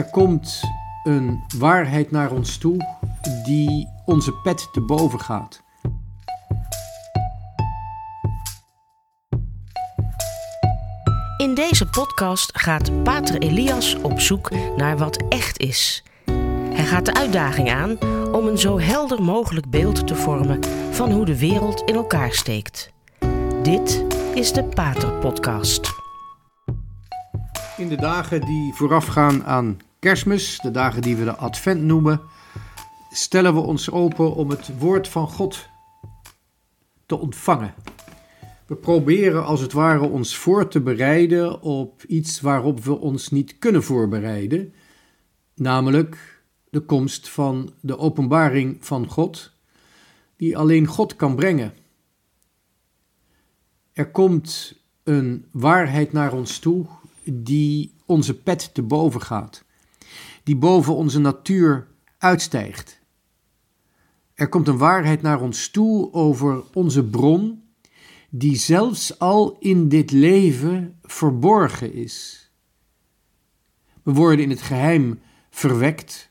Er komt een waarheid naar ons toe die onze pet te boven gaat. In deze podcast gaat Pater Elias op zoek naar wat echt is. Hij gaat de uitdaging aan om een zo helder mogelijk beeld te vormen van hoe de wereld in elkaar steekt. Dit is de Pater Podcast. In de dagen die voorafgaan aan Kerstmis, de dagen die we de Advent noemen, stellen we ons open om het woord van God te ontvangen. We proberen als het ware ons voor te bereiden op iets waarop we ons niet kunnen voorbereiden, namelijk de komst van de openbaring van God, die alleen God kan brengen. Er komt een waarheid naar ons toe die onze pet te boven gaat, die boven onze natuur uitstijgt. Er komt een waarheid naar ons toe over onze bron, die zelfs al in dit leven verborgen is. We worden in het geheim verwekt.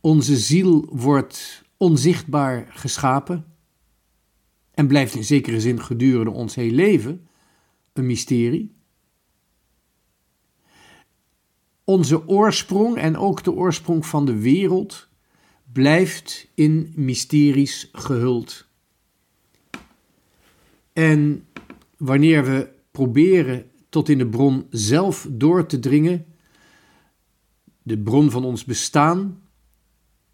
Onze ziel wordt onzichtbaar geschapen en blijft in zekere zin gedurende ons heel leven een mysterie. Onze oorsprong en ook de oorsprong van de wereld blijft in mysteries gehuld. En wanneer we proberen tot in de bron zelf door te dringen, de bron van ons bestaan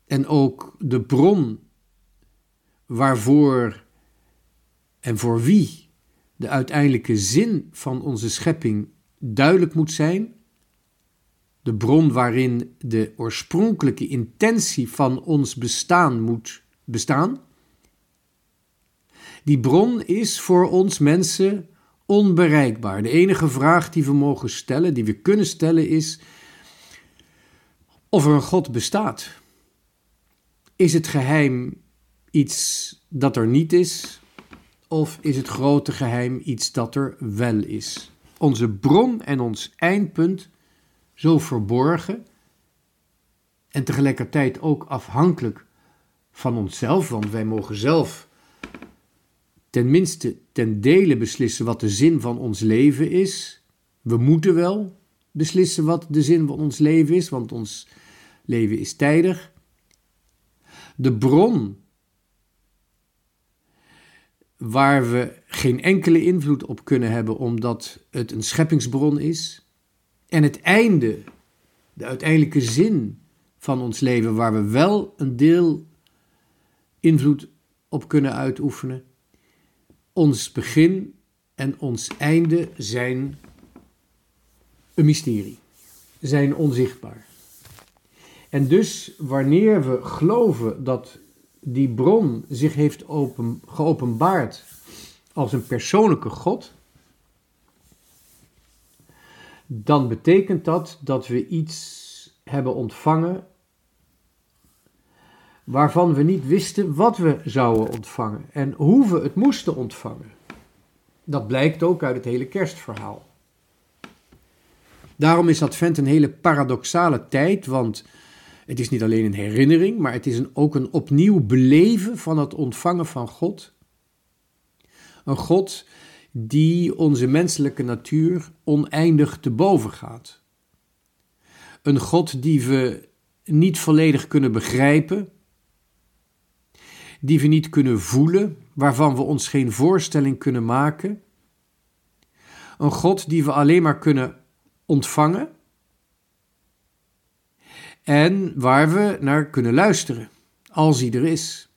en ook de bron waarvoor en voor wie de uiteindelijke zin van onze schepping duidelijk moet zijn, de bron waarin de oorspronkelijke intentie van ons bestaan moet bestaan. Die bron is voor ons mensen onbereikbaar. De enige vraag die we mogen stellen, die we kunnen stellen, is of er een God bestaat. Is het geheim iets dat er niet is, of is het grote geheim iets dat er wel is? Onze bron en ons eindpunt zo verborgen en tegelijkertijd ook afhankelijk van onszelf, want wij mogen zelf tenminste ten dele beslissen wat de zin van ons leven is. We moeten wel beslissen wat de zin van ons leven is, want ons leven is tijdig. De bron waar we geen enkele invloed op kunnen hebben omdat het een scheppingsbron is. En het einde, de uiteindelijke zin van ons leven, waar we wel een deel invloed op kunnen uitoefenen. Ons begin en ons einde zijn een mysterie, zijn onzichtbaar. En dus wanneer we geloven dat die bron zich heeft open, geopenbaard als een persoonlijke God, dan betekent dat dat we iets hebben ontvangen waarvan we niet wisten wat we zouden ontvangen en hoe we het moesten ontvangen. Dat blijkt ook uit het hele kerstverhaal. Daarom is Advent een hele paradoxale tijd, want het is niet alleen een herinnering, maar het is een, ook een opnieuw beleven van het ontvangen van God. Een God die onze menselijke natuur oneindig te boven gaat. Een God die we niet volledig kunnen begrijpen, die we niet kunnen voelen, waarvan we ons geen voorstelling kunnen maken. Een God die we alleen maar kunnen ontvangen en waar we naar kunnen luisteren, als hij er is.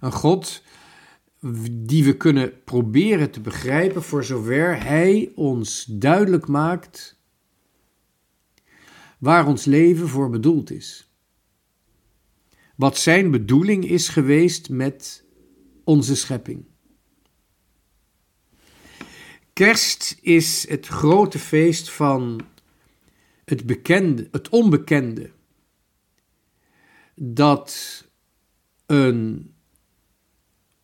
Een God die we kunnen proberen te begrijpen voor zover Hij ons duidelijk maakt waar ons leven voor bedoeld is. Wat Zijn bedoeling is geweest met onze schepping. Kerst is het grote feest van het bekende, het onbekende. Dat een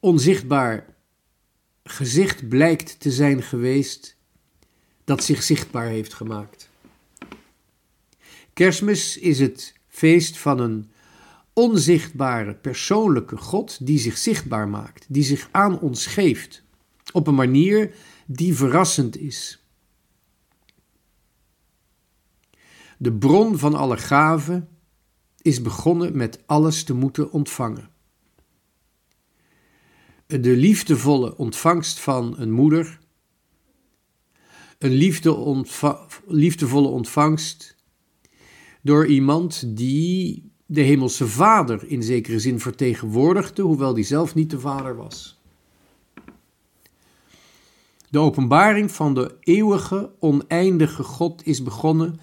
onzichtbaar gezicht blijkt te zijn geweest dat zich zichtbaar heeft gemaakt. Kerstmis is het feest van een onzichtbare, persoonlijke God die zich zichtbaar maakt, die zich aan ons geeft, op een manier die verrassend is. De bron van alle gaven is begonnen met alles te moeten ontvangen. De liefdevolle ontvangst van een moeder, een liefde liefdevolle ontvangst door iemand die de Hemelse Vader in zekere zin vertegenwoordigde, hoewel die zelf niet de Vader was. De openbaring van de eeuwige, oneindige God is begonnen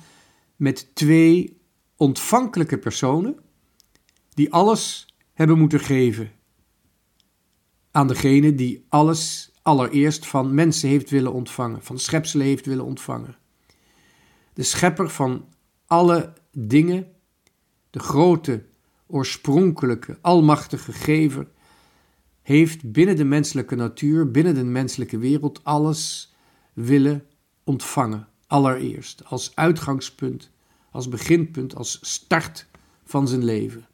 met twee ontvankelijke personen die alles hebben moeten geven aan degene die alles allereerst van mensen heeft willen ontvangen, van schepselen heeft willen ontvangen. De schepper van alle dingen, de grote, oorspronkelijke, almachtige gever, heeft binnen de menselijke natuur, binnen de menselijke wereld, alles willen ontvangen. Allereerst, als uitgangspunt, als beginpunt, als start van zijn leven.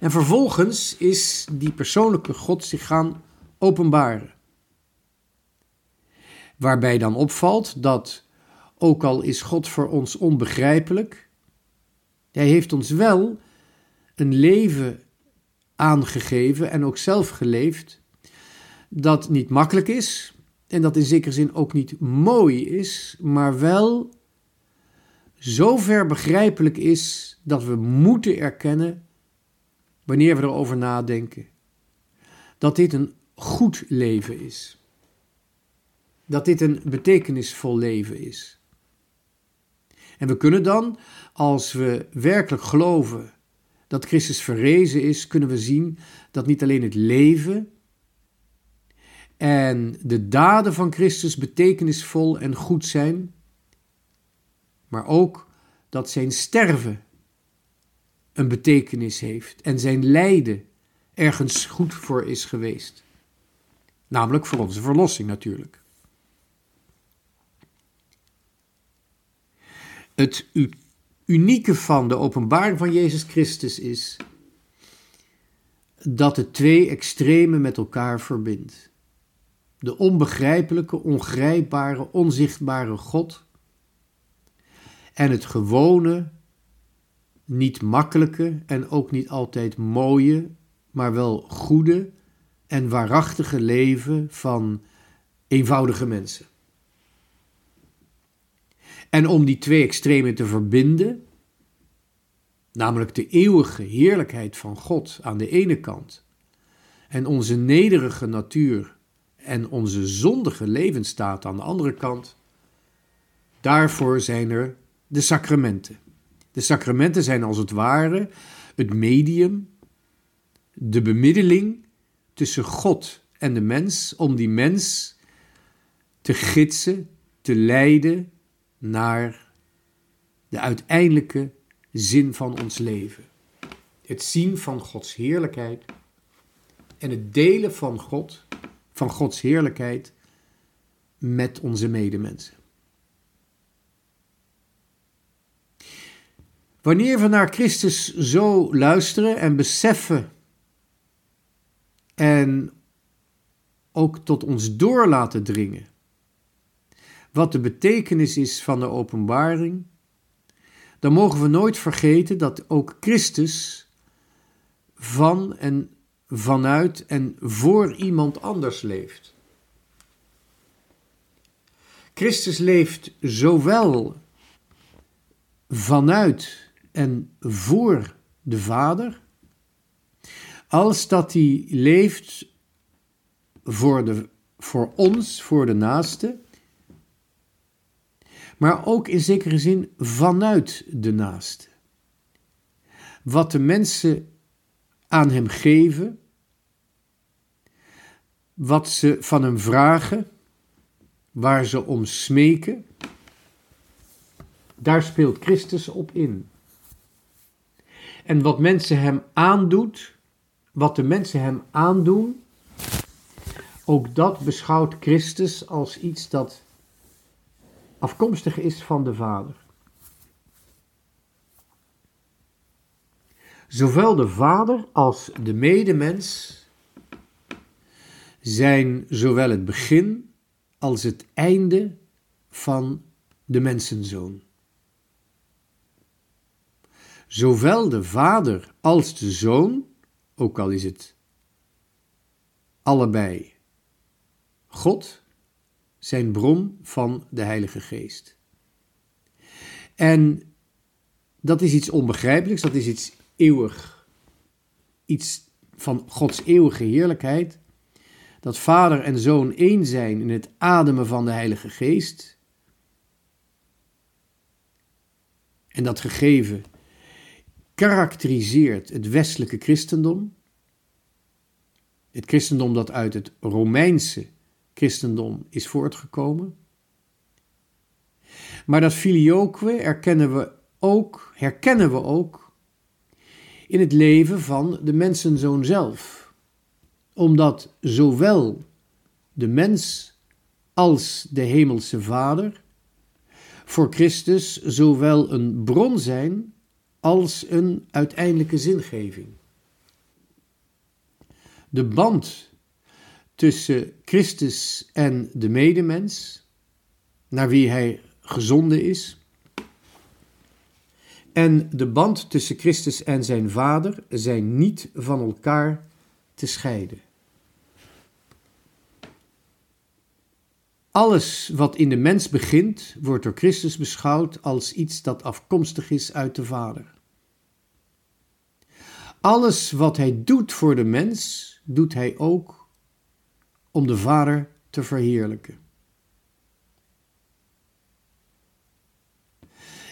En vervolgens is die persoonlijke God zich gaan openbaren. Waarbij dan opvalt dat, ook al is God voor ons onbegrijpelijk, Hij heeft ons wel een leven aangegeven en ook zelf geleefd, dat niet makkelijk is en dat in zekere zin ook niet mooi is, maar wel zo ver begrijpelijk is dat we moeten erkennen, wanneer we erover nadenken, dat dit een goed leven is. Dat dit een betekenisvol leven is. En we kunnen dan, als we werkelijk geloven dat Christus verrezen is, kunnen we zien dat niet alleen het leven en de daden van Christus betekenisvol en goed zijn, maar ook dat zijn sterven een betekenis heeft en zijn lijden ergens goed voor is geweest. Namelijk voor onze verlossing natuurlijk. Het unieke van de openbaring van Jezus Christus is dat het twee extremen met elkaar verbindt. De onbegrijpelijke, ongrijpbare, onzichtbare God en het gewone, niet makkelijke en ook niet altijd mooie, maar wel goede en waarachtige leven van eenvoudige mensen. En om die twee extremen te verbinden, namelijk de eeuwige heerlijkheid van God aan de ene kant en onze nederige natuur en onze zondige levensstaat aan de andere kant, daarvoor zijn er de sacramenten. De sacramenten zijn als het ware het medium, de bemiddeling tussen God en de mens, om die mens te gidsen, te leiden naar de uiteindelijke zin van ons leven. Het zien van Gods heerlijkheid en het delen van God, van Gods heerlijkheid met onze medemensen. Wanneer we naar Christus zo luisteren en beseffen en ook tot ons door laten dringen wat de betekenis is van de openbaring, dan mogen we nooit vergeten dat ook Christus van en vanuit en voor iemand anders leeft. Christus leeft zowel vanuit en voor de Vader, als dat hij leeft voor, de, voor ons, voor de naaste, maar ook in zekere zin vanuit de naaste. Wat de mensen aan hem geven, wat ze van hem vragen, waar ze om smeken, daar speelt Christus op in. En wat mensen hem aandoet, wat de mensen hem aandoen, ook dat beschouwt Christus als iets dat afkomstig is van de Vader. Zowel de Vader als de medemens zijn zowel het begin als het einde van de mensenzoon. Zowel de Vader als de Zoon, ook al is het allebei God, zijn bron van de Heilige Geest. En dat is iets onbegrijpelijks, dat is iets eeuwig, iets van Gods eeuwige heerlijkheid. Dat Vader en Zoon één zijn in het ademen van de Heilige Geest. En dat gegeven karakteriseert het westelijke christendom. Het christendom dat uit het Romeinse christendom is voortgekomen. Maar dat filioque erkennen we ook, herkennen we ook in het leven van de mensenzoon zelf. Omdat zowel de mens als de hemelse Vader voor Christus zowel een bron zijn als een uiteindelijke zingeving. De band tussen Christus en de medemens, naar wie hij gezonden is, en de band tussen Christus en zijn Vader zijn niet van elkaar te scheiden. Alles wat in de mens begint, wordt door Christus beschouwd als iets dat afkomstig is uit de Vader. Alles wat hij doet voor de mens, doet hij ook om de Vader te verheerlijken.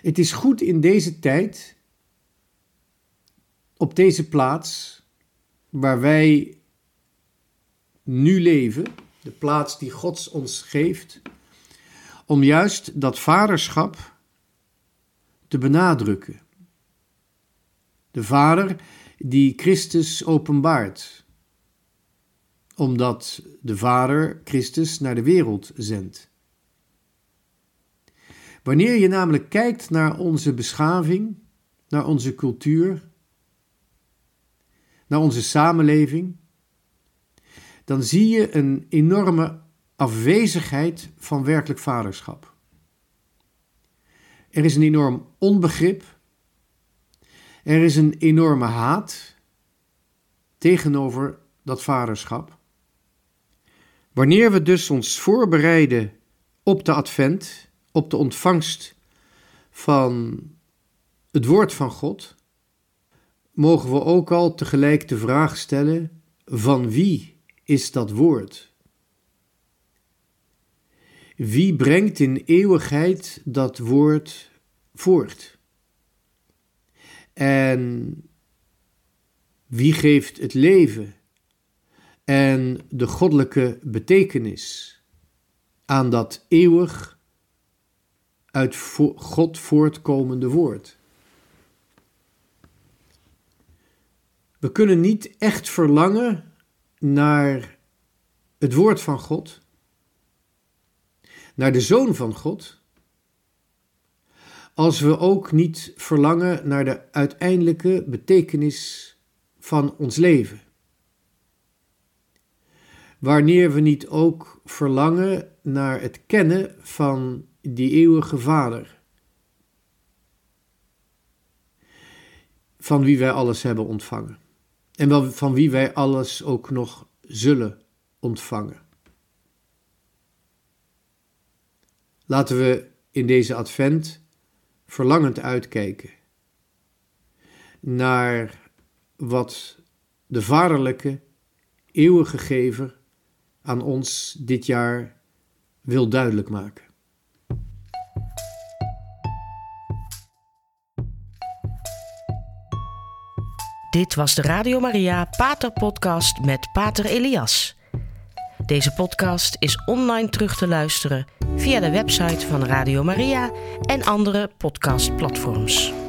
Het is goed in deze tijd, op deze plaats, waar wij nu leven, de plaats die God ons geeft, om juist dat vaderschap te benadrukken. De Vader die Christus openbaart, omdat de Vader Christus naar de wereld zendt. Wanneer je namelijk kijkt naar onze beschaving, naar onze cultuur, naar onze samenleving, dan zie je een enorme afwezigheid van werkelijk vaderschap. Er is een enorm onbegrip, er is een enorme haat tegenover dat vaderschap. Wanneer we dus ons voorbereiden op de advent, op de ontvangst van het woord van God, mogen we ook al tegelijk de vraag stellen: van wie is dat woord? Wie brengt in eeuwigheid dat woord voort? En wie geeft het leven en de goddelijke betekenis aan dat eeuwig uit God voortkomende woord. We kunnen niet echt verlangen naar het woord van God, naar de zoon van God, als we ook niet verlangen naar de uiteindelijke betekenis van ons leven. Wanneer we niet ook verlangen naar het kennen van die eeuwige Vader. Van wie wij alles hebben ontvangen. En van wie wij alles ook nog zullen ontvangen. Laten we in deze advent verlangend uitkijken naar wat de vaderlijke, eeuwige gever aan ons dit jaar wil duidelijk maken. Dit was de Radio Maria Pater Podcast met Pater Elias. Deze podcast is online terug te luisteren via de website van Radio Maria en andere podcastplatforms.